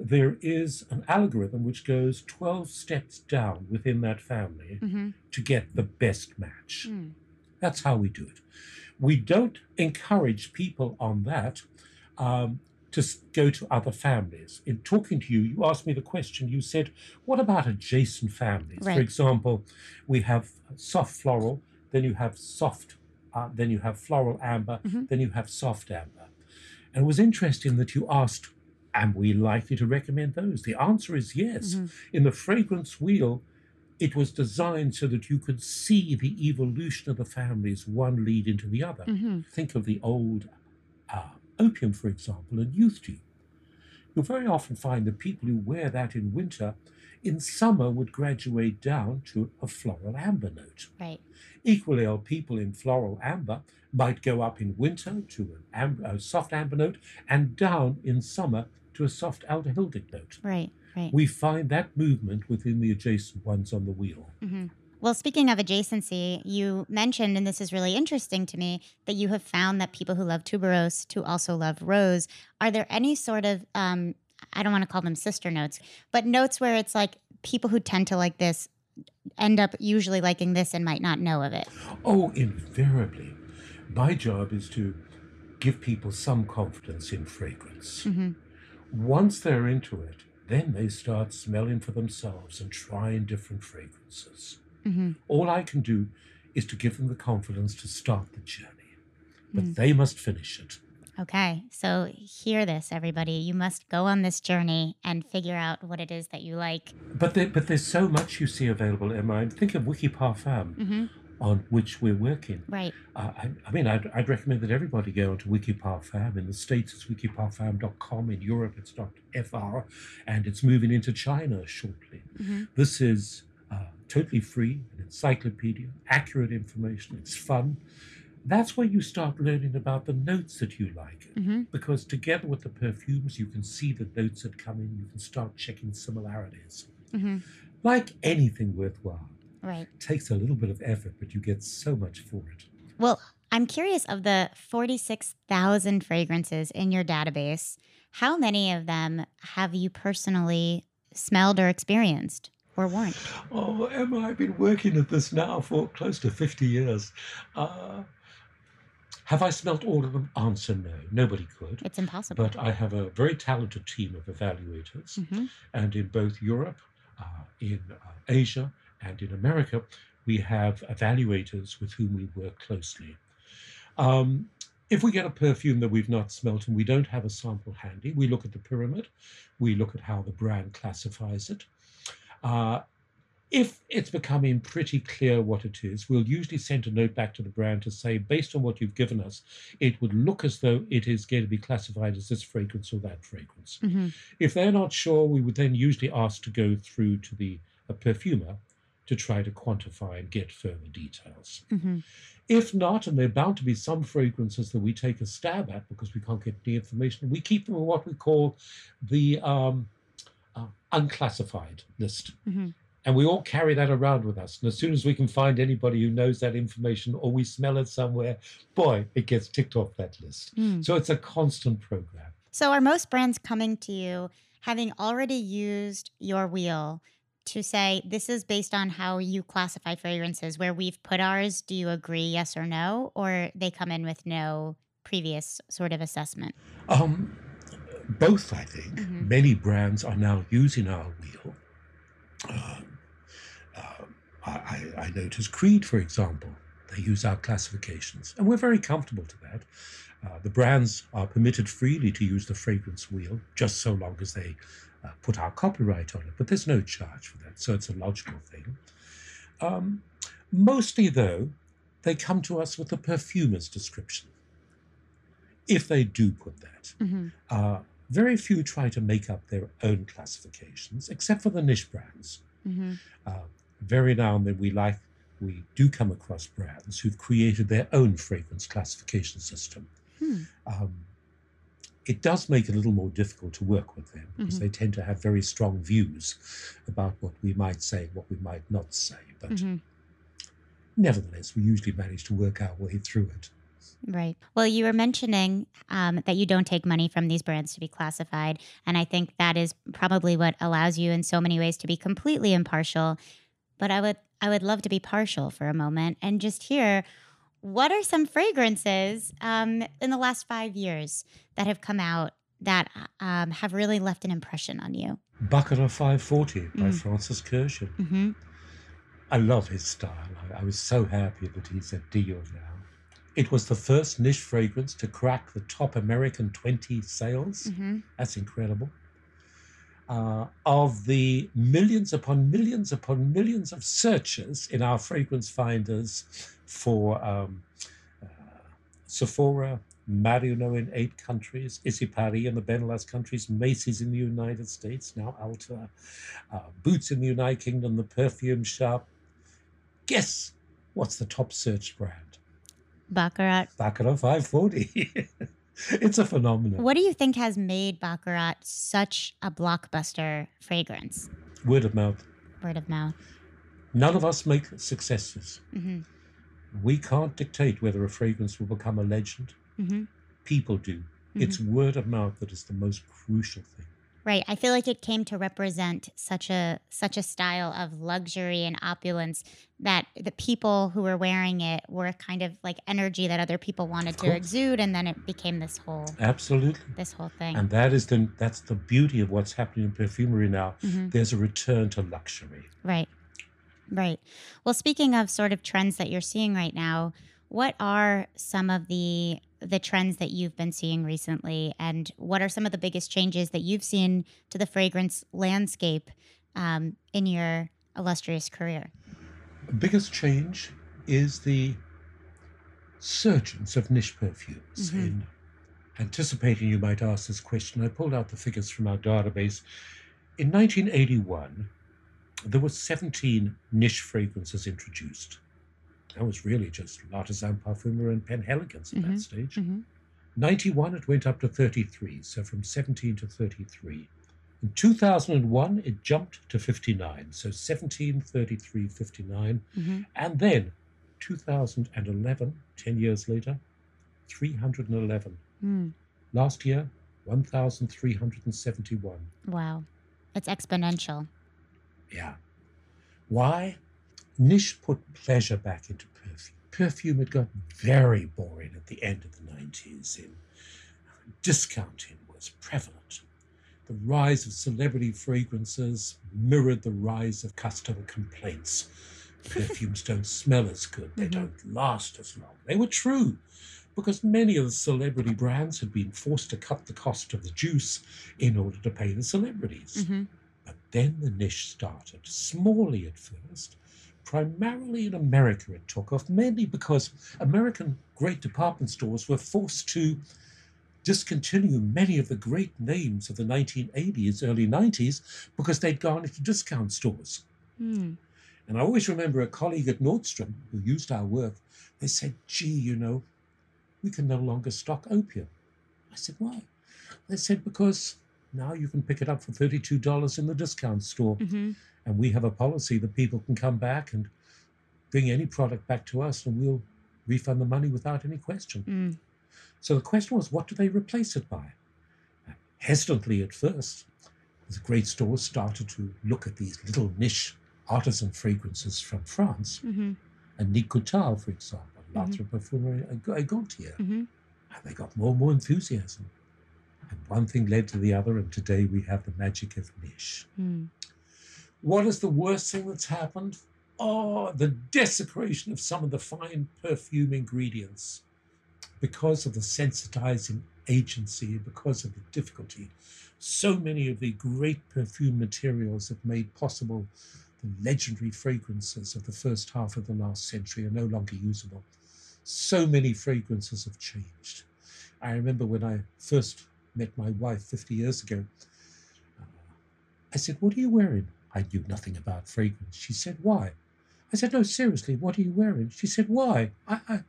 there is an algorithm which goes 12 steps down within that family hmm to get the best match. Mm. That's how we do it. We don't encourage people on that um, to go to other families. In talking to you, you asked me the question. You said, What about adjacent families? Right. For example, we have soft floral, then you have soft, uh, then you have floral amber, Mhm. then you have soft amber. And it was interesting that you asked, Am we likely to recommend those? The answer is yes. Mhm. In the fragrance wheel, it was designed so that you could see the evolution of the families, one lead into the other. hmm Think of the old uh, opium, for example, and Youth Dew. you'll very often find that people who wear that in winter, in summer would graduate down to a floral amber note. Right. Equally, our people in floral amber might go up in winter to an amber, a soft amber note and down in summer to a soft aldehydic note. Right. Right. We find that movement within the adjacent ones on the wheel. hmm Well, speaking of adjacency, you mentioned, and this is really interesting to me, that you have found that people who love tuberose to also love rose. Are there any sort of, um, I don't want to call them sister notes, but notes where it's like people who tend to like this end up usually liking this and might not know of it? Oh, invariably. My job is to give people some confidence in fragrance. hmm Once they're into it, then they start smelling for themselves and trying different fragrances. Hmm All I can do is to give them the confidence to start the journey, but Mm. they must finish it. Okay. So hear this, everybody. You must go on this journey and figure out what it is that you like. But there, but there's so much you see available, Emma. Think of Wiki Parfum, hmm on which we're working. Right. Uh, I, I mean, I'd, I'd recommend that everybody go onto Wiki Parfum. In the States, it's wikiparfum.com. In Europe, it's dot .fr. And it's moving into China shortly. hmm This is totally free, an encyclopedia, accurate information. It's fun. That's where you start learning about the notes that you like. hmm Because together with the perfumes, you can see the notes that come in. You can start checking similarities. hmm Like anything worthwhile, Right. it takes a little bit of effort, but you get so much for it. Well, I'm curious of the 46,000 fragrances in your database, how many of them have you personally smelled or experienced or worn? Oh, Emma, I've been working at this now for close to 50 years. Uh, have I smelt all of them? Answer no. Nobody could. It's impossible. But I have a very talented team of evaluators, hmm and in both Europe, uh, in uh, Asia, and in America, we have evaluators with whom we work closely. Um, if we get a perfume that we've not smelt and we don't have a sample handy, we look at the pyramid, we look at how the brand classifies it. Uh, if it's becoming pretty clear what it is, we'll usually send a note back to the brand to say, based on what you've given us, it would look as though it is going to be classified as this fragrance or that fragrance. hmm If they're not sure, we would then usually ask to go through to the a perfumer to try to quantify and get further details. hmm If not, and there are bound to be some fragrances that we take a stab at because we can't get the information, we keep them in what we call the um, unclassified list. hmm And we all carry that around with us. And as soon as we can find anybody who knows that information or we smell it somewhere, boy, it gets ticked off that list. Mm. So it's a constant program. So, are most brands coming to you having already used your wheel to say, this is based on how you classify fragrances, where we've put ours? Do you agree, yes or no? Or they come in with no previous sort of assessment? Um, both, I think. Mhm. Many brands are now using our wheel. Um, um, I, I notice Creed, for example, they use our classifications, and we're very comfortable to that. Uh, the brands are permitted freely to use the fragrance wheel, just so long as they uh, put our copyright on it. But there's no charge for that, so it's a logical thing. Um, mostly, though, they come to us with the perfumer's description. If they do put that, hmm uh, very few try to make up their own classifications, except for the niche brands. hmm Uh, very now and then, we like we do come across brands who've created their own fragrance classification system. Hmm. Um, it does make it a little more difficult to work with them because Mhm. they tend to have very strong views about what we might say, what we might not say. But hmm nevertheless, we usually manage to work our way through it. Right. Well, you were mentioning um, that you don't take money from these brands to be classified. And I think that is probably what allows you in so many ways to be completely impartial. But I would I would love to be partial for a moment and just hear what are some fragrances um, in the last five years that have come out that um, have really left an impression on you? Baccarat 540 by Mm. Francis Kurkdjian. hmm I love his style. I, I was so happy that he's at Dior now. It was the first niche fragrance to crack the top American 20 sales. hmm That's incredible. Uh, of the millions upon millions upon millions of searches in our fragrance finders for um, uh, Sephora, Marionnaud in eight countries, ICI Paris in the Benelux countries, Macy's in the United States, now Ulta, uh, Boots in the United Kingdom, the perfume shop. Guess what's the top search brand? Baccarat. Baccarat 540. it's a phenomenon. What do you think has made Baccarat such a blockbuster fragrance? Word of mouth. Word of mouth. None of us make successes. hmm We can't dictate whether a fragrance will become a legend. hmm People do. It's word of mouth that is the most crucial thing. Right. I feel like it came to represent such a such a style of luxury and opulence that the people who were wearing it were kind of like energy that other people wanted to exude, and then it became this whole Absolutely. this whole thing. And that is the that's the beauty of what's happening in perfumery now. Mhm. There's a return to luxury. Right. Right. Well, speaking of sort of trends that you're seeing right now, what are some of the the trends that you've been seeing recently, and what are some of the biggest changes that you've seen to the fragrance landscape um, in your illustrious career? biggest change is the surgence of niche perfumes. Mhm. In anticipating you might ask this question, I pulled out the figures from our database. In 1981, there were 17 niche fragrances introduced. That was really just L'Artisan Parfumeur and Penhaligon's at Mhm. that stage. Mm-hmm. 91, it went up to 33, so from 17 to 33. In 2001, it jumped to 59, so 17, 33, 59. Mm-hmm. And then 2011, 10 years later, 311. Mm. Last year, 1,371. Wow. It's exponential. Yeah. Why? Niche put pleasure back into perfume. Perfume had got very boring at the end of the 90s. In discounting was prevalent. The rise of celebrity fragrances mirrored the rise of customer complaints. Perfumes don't smell as good, they Mhm. don't last as long. They were true because many of the celebrity brands had been forced to cut the cost of the juice in order to pay the celebrities. Mm-hmm. But then the niche started, smallly at first. Primarily in America, it took off, mainly because American great department stores were forced to discontinue many of the great names of the 1980s, early 90s, because they'd gone into discount stores. Mm. And I always remember a colleague at Nordstrom who used our work. They said, gee, you know, we can no longer stock opium. I said, why? They said, because now you can pick it up for $32 in the discount store. Mm-hmm. And we have a policy that people can come back and bring any product back to us and we'll refund the money without any question. Mm. So the question was, what do they replace it by? Hesitantly at first, the great stores started to look at these little niche artisan fragrances from France, Mm-hmm. Annick Goutal, for example, Mhm. L'Atre Parfumerie et Gaultier. Mm-hmm. And they got more and more enthusiasm. And one thing led to the other, and today we have the magic of niche. Mm. What is the worst thing that's happened? Oh, the desecration of some of the fine perfume ingredients because of the sensitizing agency, because of the difficulty. So many of the great perfume materials that made possible the legendary fragrances of the first half of the last century are no longer usable. So many fragrances have changed. I remember when I first met my wife 50 years ago, uh, I said, What are you wearing? I knew nothing about fragrance. She said, Why? I said, No, seriously, what are you wearing? She said, Why? I, I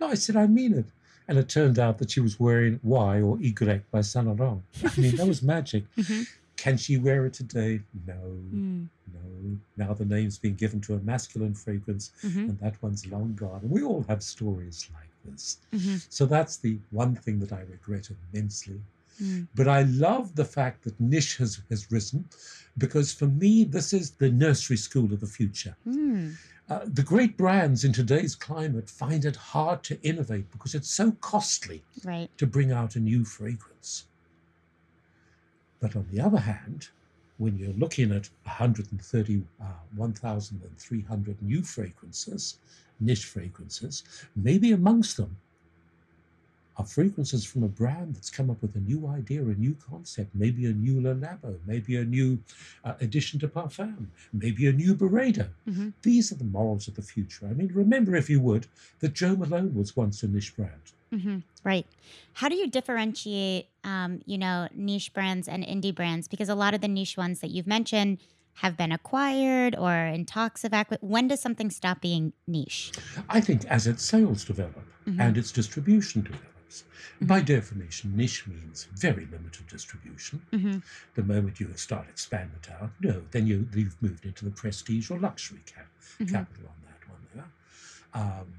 no, I said, I mean it. And it turned out that she was wearing Y or Y by Saint Laurent. I mean, that was magic. Mm-hmm. Can she wear it today? No, Mm. no. Now the name's been given to a masculine fragrance, Mm-hmm. and that one's long gone. And we all have stories like this. Mm-hmm. So that's the one thing that I regret immensely. Mm. But I love the fact that niche has, has risen because for me, this is the nursery school of the future. Mm. Uh, the great brands in today's climate find it hard to innovate because it's so costly Right. to bring out a new fragrance. But on the other hand, when you're looking at 130, uh, 1,300 new fragrances, niche fragrances, maybe amongst them are fragrances from a brand that's come up with a new idea, a new concept, maybe a new Le Labo, maybe a new uh, addition to parfum, maybe a new Byredo. Mhm. These are the morals of the future. I mean, remember, if you would, that Joe Malone was once a niche brand. hmm Right. How do you differentiate, um, you know, niche brands and indie brands? Because a lot of the niche ones that you've mentioned have been acquired or in talks of acqui- When does something stop being niche? I think as its sales develop Mhm. and its distribution develops, Mhm. by definition, niche means very limited distribution. hmm The moment you start expanding it out, no, then you, you've moved into the prestige or luxury cap, Mhm. capital on that one there. Um,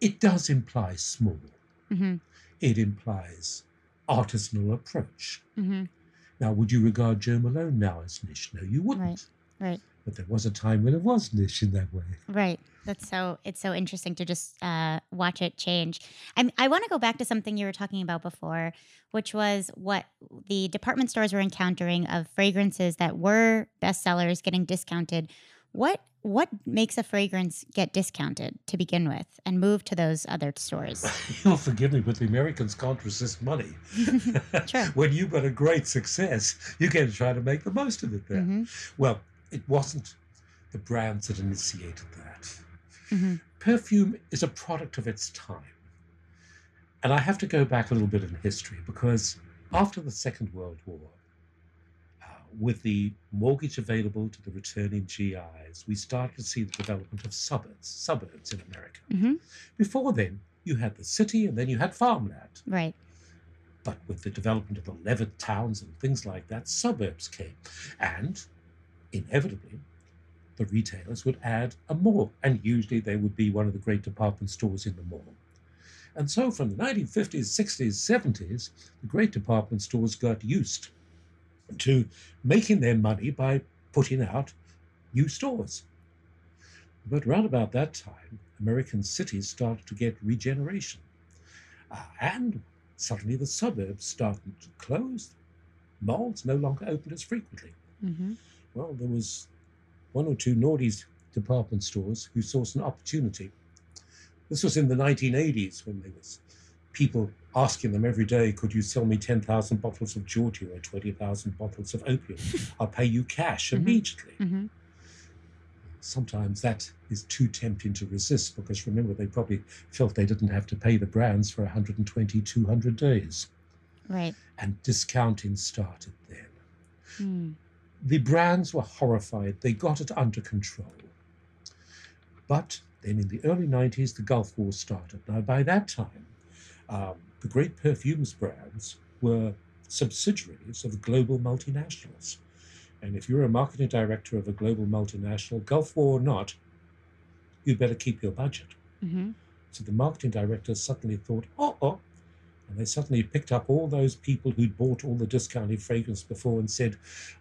it does imply small. hmm It implies artisanal approach. hmm Now, would you regard Joe Malone now as niche? No, you wouldn't. Right. But there was a time when it was niche in that way. Right. That's so it's so interesting to just uh, watch it change. I I want to go back to something you were talking about before, which was what the department stores were encountering of fragrances that were bestsellers getting discounted. What what makes a fragrance get discounted to begin with and move to those other stores? You'll forgive me, but the Americans can't resist money. When you've got a great success, you can try to make the most of it there. hmm Well, it wasn't the brands that initiated that. hmm Perfume is a product of its time. And I have to go back a little bit in history because after the Second World War, uh, with the mortgage available to the returning GIs, we started to see the development of suburbs, suburbs in America. hmm Before then, you had the city and then you had farmland. Right. But with the development of the Levittowns and things like that, suburbs came. And inevitably, the retailers would add a mall. And usually they would be one of the great department stores in the mall. And so from the 1950s, 60s, 70s, the great department stores got used to making their money by putting out new stores. But round about that time, American cities started to get regeneration. Uh, and suddenly the suburbs started to close. Malls no longer opened as frequently. hmm Well, there was one or two Nordy's department stores who saw an opportunity. This was in the 1980s when there was people asking them every day, could you sell me 10,000 bottles of Giorgio or 20,000 bottles of opium? I'll pay you cash Mhm. immediately. hmm Sometimes that is too tempting to resist because remember, they probably felt they didn't have to pay the brands for 120, 200 days. Right. And discounting started then. Mm. The brands were horrified. They got it under control. But then in the early 90s, the Gulf War started. Now, by that time, um, the great perfumes brands were subsidiaries of global multinationals. And if you're a marketing director of a global multinational, Gulf War or not, you'd better keep your budget. hmm So the marketing directors suddenly thought, oh, oh. And they suddenly picked up all those people who'd bought all the discounted fragrance before and said,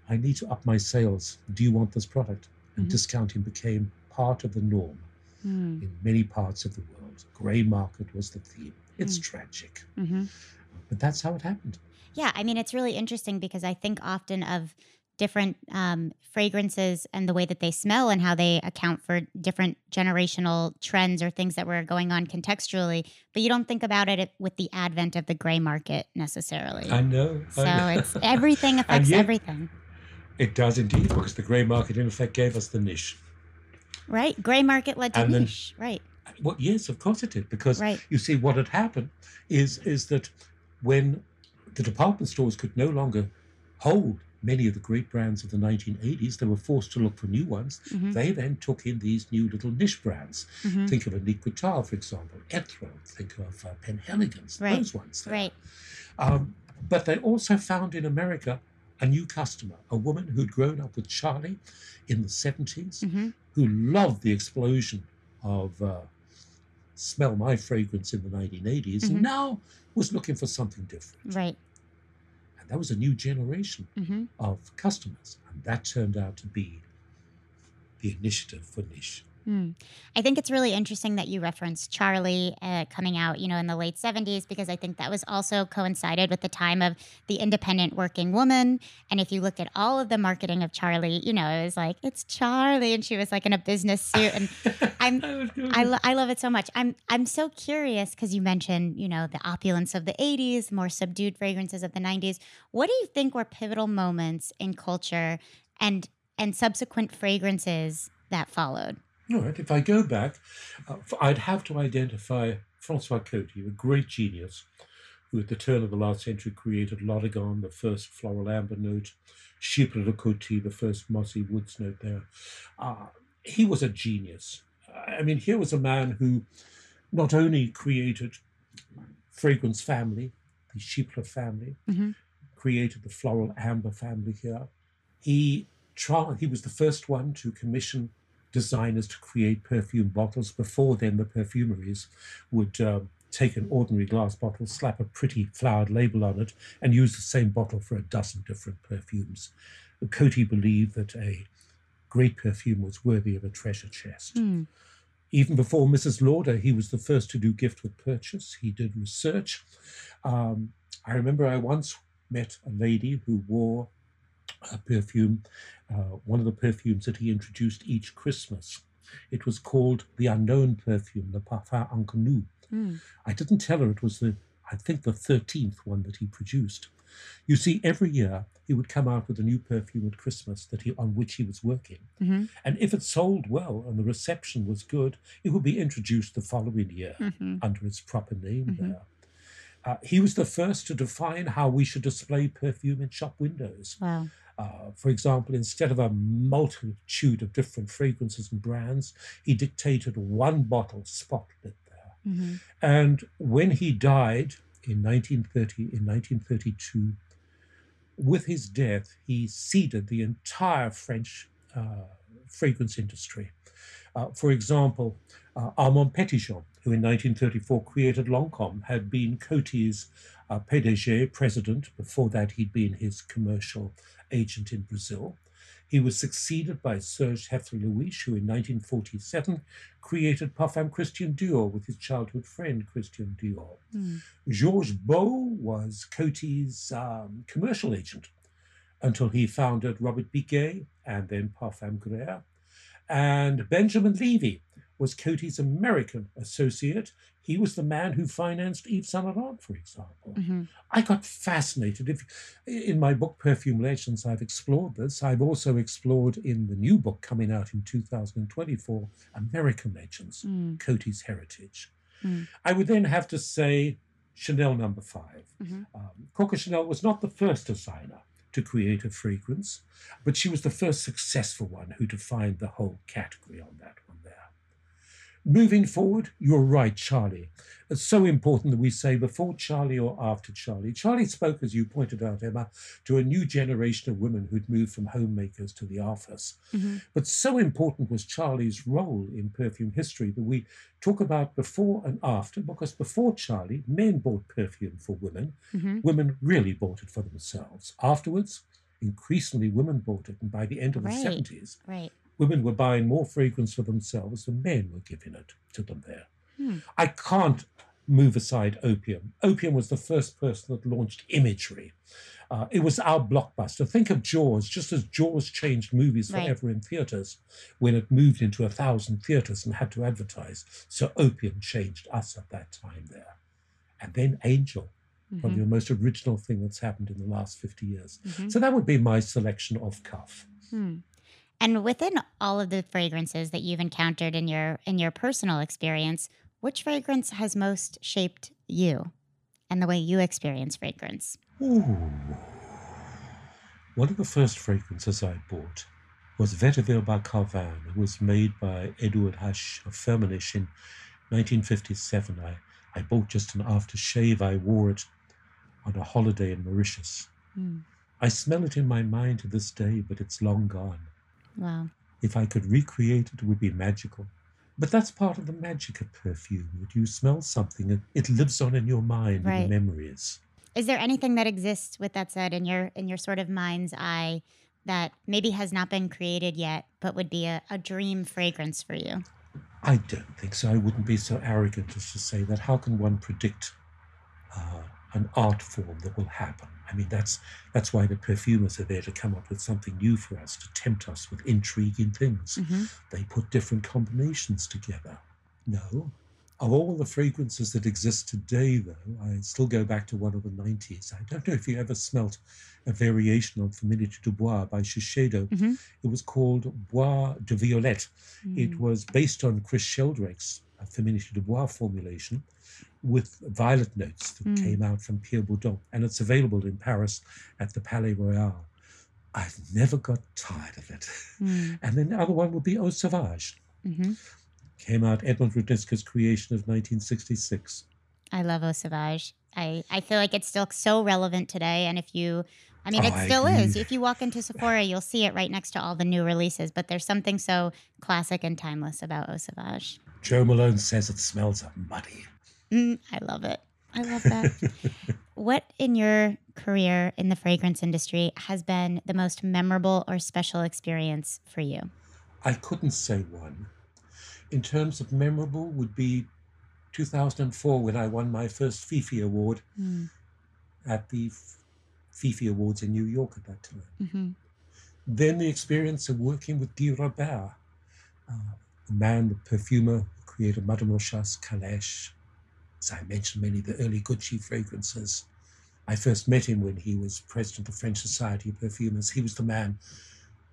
I need to up my sales. Do you want this product? And Mhm. discounting became part of the norm Mm. in many parts of the world. Grey market was the theme. It's Mm. tragic. hmm But that's how it happened. Yeah, I mean, it's really interesting because I think often of different um, fragrances and the way that they smell and how they account for different generational trends or things that were going on contextually. But you don't think about it with the advent of the gray market necessarily. I know. I so know. it's everything affects yet- everything, It does indeed, because the grey market, in effect, gave us the niche. right? Gray market led to And then- niche, right? Well, yes, of course it did, because Right. you see what had happened is is that when the department stores could no longer hold many of the great brands of the 1980s, they were forced to look for new ones. hmm They then took in these new little niche brands. hmm Think of Annick Goutal, for example, Etro, think of uh, Penhaligon's, Right, those ones. there. Right. Um, but they also found in America a new customer, a woman who'd grown up with Charlie in the 70s, hmm who loved the explosion of uh, Smell My Fragrance in the 1980s, Mhm. and now was looking for something different. Right. That was a new generation hmm of customers, and that turned out to be the initiative for niche. Hmm. I think it's really interesting that you referenced Charlie uh, coming out, you know, in the late 70s, because I think that was also coincided with the time of the independent working woman. And if you look at all of the marketing of Charlie, you know, it was like, it's Charlie. And she was like in a business suit. And I'm, I, lo- I love it so much. I'm, I'm so curious because you mentioned, you know, the opulence of the 80s, more subdued fragrances of the 90s. What do you think were pivotal moments in culture and, and subsequent fragrances that followed? All right, if I go back, uh, I'd have to identify Francois Coty, a great genius, who at the turn of the last century created L'Origan, the first floral amber note, Chypre de Coty, the first mossy woods note there. Uh, he was a genius. I mean, here was a man who not only created fragrance family, the Chypre family, mm-hmm. created the floral amber family here. He tried, he was the first one to commission designers to create perfume bottles. Before then, the perfumeries would uh, take an ordinary glass bottle, slap a pretty flowered label on it, and use the same bottle for a dozen different perfumes. Coty believed that a great perfume was worthy of a treasure chest. Mm. Even before Mrs. Lauder, he was the first to do gift with purchase. He did research. Um, I remember I once met a lady who wore perfume, uh, one of the perfumes that he introduced each Christmas. It was called the unknown perfume, the Parfum Inconnu. Mm. I didn't tell her it was the, I think, the 13th one that he produced. You see, every year he would come out with a new perfume at Christmas that he, on which he was working. Mm-hmm. And if it sold well and the reception was good, it would be introduced the following year mm-hmm. under its proper name mm-hmm. there. Uh, he was the first to define how we should display perfume in shop windows. Wow. Uh, for example, instead of a multitude of different fragrances and brands, he dictated one bottle spotlit there. Mm-hmm. And when he died in 1930, in 1932, with his death, he ceded the entire French uh, fragrance industry. Uh, for example, uh, Armand Petitjean, who in 1934 created Lancôme, had been Coty's uh, PDG, president. Before that, he'd been his commercial agent in Brazil. He was succeeded by Serge Heftler-Louiche, who in 1947 created Parfum Christian Dior with his childhood friend Christian Dior. Mm. Georges Beau was Coty's um, commercial agent until he founded Robert Piguet and then Parfum Grès. And Benjamin Levy was Coty's American associate. He was the man who financed Yves Saint Laurent, for example. Mm-hmm. I got fascinated. If in my book Perfume Legends, I've explored this. I've also explored in the new book coming out in 2024, American Legends, mm. Coty's heritage. Mm. I would then have to say Chanel number 5 mm-hmm. um, Coco Chanel was not the first designer to create a fragrance, but she was the first successful one who defined the whole category on that. Moving forward, you're right, Charlie. It's so important that we say before Charlie or after Charlie. Charlie spoke, as you pointed out, Emma, to a new generation of women who'd moved from homemakers to the office. Mm-hmm. But so important was Charlie's role in perfume history that we talk about before and after, because before Charlie, men bought perfume for women. Mm-hmm. Women really bought it for themselves. Afterwards, increasingly women bought it. And by the end of right. the 70s, right women were buying more fragrance for themselves than men were giving it to them there. Hmm. I can't move aside opium. Opium was the first person that launched imagery. Uh, it was our blockbuster. Think of Jaws, just as Jaws changed movies forever right. in theaters when it moved into a thousand theaters and had to advertise. So opium changed us at that time there. And then Angel, mm-hmm. probably the most original thing that's happened in the last 50 years. Mm-hmm. So that would be my selection of cuff. Hmm. And within all of the fragrances that you've encountered in your in your personal experience, which fragrance has most shaped you and the way you experience fragrance? Ooh. One of the first fragrances I bought was Vetiver by Carven. It was made by Edward H. of Firmenich in 1957. I, I bought just an aftershave. I wore it on a holiday in Mauritius. Mm. I smell it in my mind to this day, but it's long gone. Wow. If I could recreate it, it would be magical. But that's part of the magic of perfume that you smell something, it, it lives on in your mind right. and memories. Is there anything that exists with that said in your in your sort of mind's eye that maybe has not been created yet, but would be a, a dream fragrance for you? I don't think so. I wouldn't be so arrogant as to say that. How can one predict uh, an art form that will happen? I mean, that's that's why the perfumers are there to come up with something new for us, to tempt us with intriguing things. hmm They put different combinations together. No. Of all the fragrances that exist today, though, I still go back to one of the 90s. I don't know if you ever smelt a variation on Féminité du Bois by Shiseido. Mhm. It was called Bois de Violette. It Mm. was based on Chris Sheldrake's uh, Féminité du Bois formulation with violet notes that Mm. came out from Pierre Bourdon. And it's available in Paris at the Palais Royal. I've never got tired of it. Mm. And then the other one would be Eau Sauvage. hmm Came out Edmond Roudnitska's creation of 1966. I love Eau Sauvage. I, I feel like it's still so relevant today. And if you, I mean, it still is. If you walk into Sephora, you'll see it right next to all the new releases. But there's something so classic and timeless about Eau Sauvage. Joe Malone says it smells of muddy. Mm, I love it. I love that. what in your career in the fragrance industry has been the most memorable or special experience for you? I couldn't say one. In terms of memorable, would be 2004 when I won my first Fifi Award Mm, at the Fifi Awards in New York at that time. mhm, Then the experience of working with Guy Robert, uh, the man, the perfumer who created Madame Rochas, Calèche. As I mentioned, many of the early Gucci fragrances. I first met him when he was president of the French Society of Perfumers. He was the man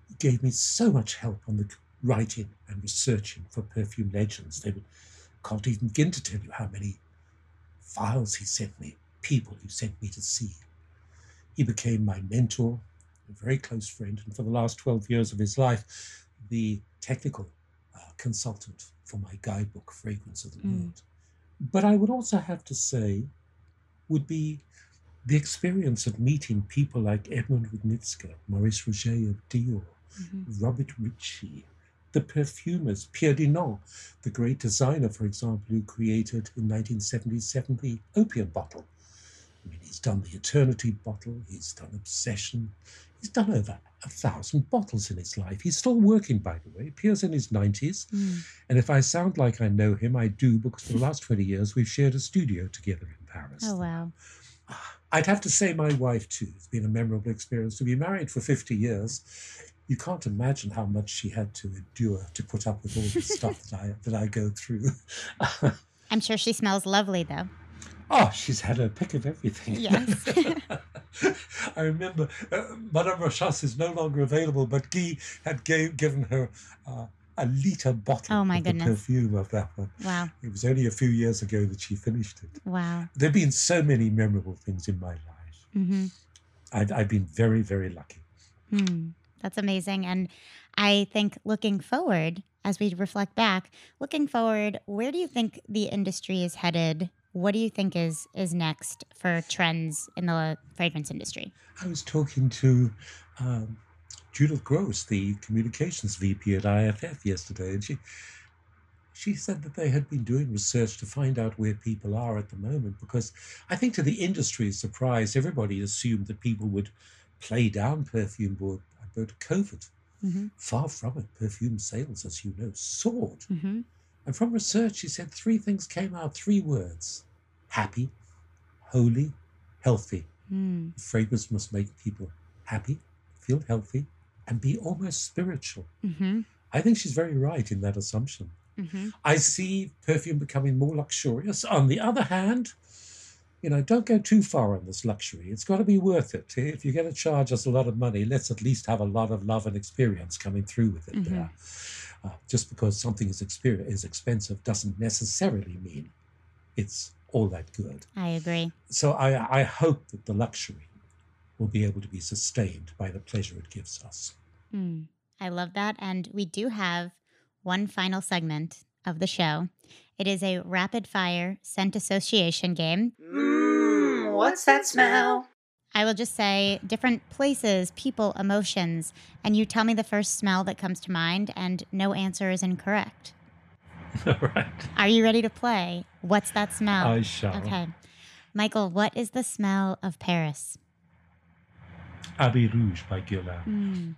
who gave me so much help on the writing and researching for perfume legends. They would, can't even begin to tell you how many files he sent me, people he sent me to see. He became my mentor, a very close friend, and for the last 12 years of his life, the technical uh, consultant for my guidebook, Fragrance of the Mm. World. But I would also have to say, would be the experience of meeting people like Edmond Roudnitska, Maurice Roger of Dior, mhm, Robert Ricci, the perfumers, Pierre Dinand, the great designer, for example, who created in 1977 the opium bottle. I mean, he's done the Eternity bottle, he's done Obsession, he's done over a thousand bottles in his life. He's still working, by the way. Pierre's in his 90s. mm. And if I sound like I know him, I do, because for the last 20 years we've shared a studio together in Paris. Oh, wow. I'd have to say my wife too. It's been a memorable experience to be married for 50 years. You can't imagine how much she had to endure to put up with all the stuff that I that I go through. I'm sure she smells lovely, though. oh, she's had her pick of everything. Yes. I remember uh, Madame Rochas is no longer available, but Guy had gave, given her uh, a litre bottle Oh, my of goodness. the perfume of that one. Wow. It was only a few years ago that she finished it. Wow. There have been so many memorable things in my life. hmm I've, I've been very, very lucky. Hmm. That's amazing. And I think looking forward, as we reflect back, looking forward, where do you think the industry is headed? What do you think is is next for trends in the fragrance industry? I was talking to um, Judith Gross, the communications VP at IFF yesterday, and she she said that they had been doing research to find out where people are at the moment. Because I think, to the industry's surprise, everybody assumed that people would play down perfume about about COVID. Mm-hmm. Far from it. Perfume sales, as you know, soared. Mm-hmm. And from research, she said three things came out: three words: happy, holy, healthy. Mm. Fragrance must make people happy, feel healthy, and be almost spiritual. Mm-hmm. I think she's very right in that assumption. Mm-hmm. I see perfume becoming more luxurious. On the other hand, you know, don't go too far on this luxury. It's got to be worth it. If you're going to charge us a lot of money, let's at least have a lot of love and experience coming through with it Mhm. there. Uh, just because something is, exper- is expensive doesn't necessarily mean it's all that good. I agree. So I, I hope that the luxury will be able to be sustained by the pleasure it gives us. Mm. I love that. And we do have one final segment of the show. It is a rapid fire scent association game. Mmm, what's that smell? I will just say different places, people, emotions, and you tell me the first smell that comes to mind, and no answer is incorrect. All right. Are you ready to play? What's that smell? I shall. Okay. Michael, what is the smell of Paris? Habit Rouge by Guerlain. Mm.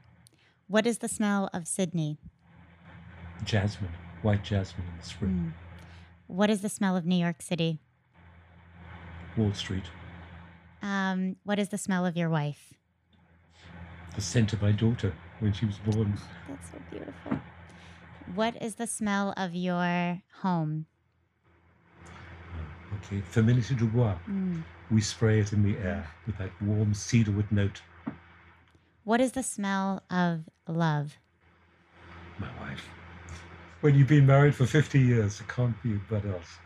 What is the smell of Sydney? Jasmine. white jasmine in the spring. Mm. What is the smell of New York City? Wall Street. Um, what is the smell of your wife? The scent of my daughter when she was born. That's so beautiful. What is the smell of your home? Okay, Féminité du Bois. Mm. We spray it in the air with that warm cedarwood note. What is the smell of love? My wife. When you've been married for 50 years, it can't be but else.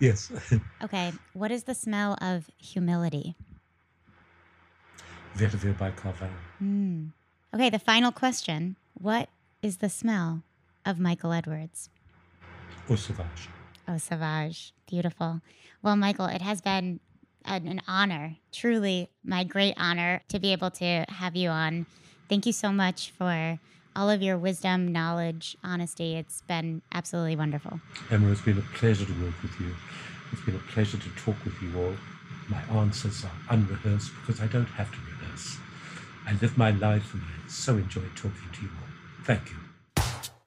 Yes. Okay, what is the smell of humility? Vetiver by Carven. Mm. Okay, the final question. What is the smell of Michael Edwards? Oh, Eau Sauvage. Oh, Savage. Beautiful. Well, Michael, it has been an, an honor, truly my great honor to be able to have you on. Thank you so much for all of your wisdom, knowledge, honesty. It's been absolutely wonderful. Emma, it's been a pleasure to work with you. It's been a pleasure to talk with you all. My answers are unrehearsed because I don't have to rehearse. I live my life and I so enjoy talking to you all. Thank you.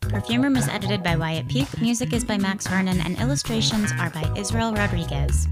Perfume Room is edited by Wyatt Peak, music is by Max Vernon, and illustrations are by Israel Rodriguez.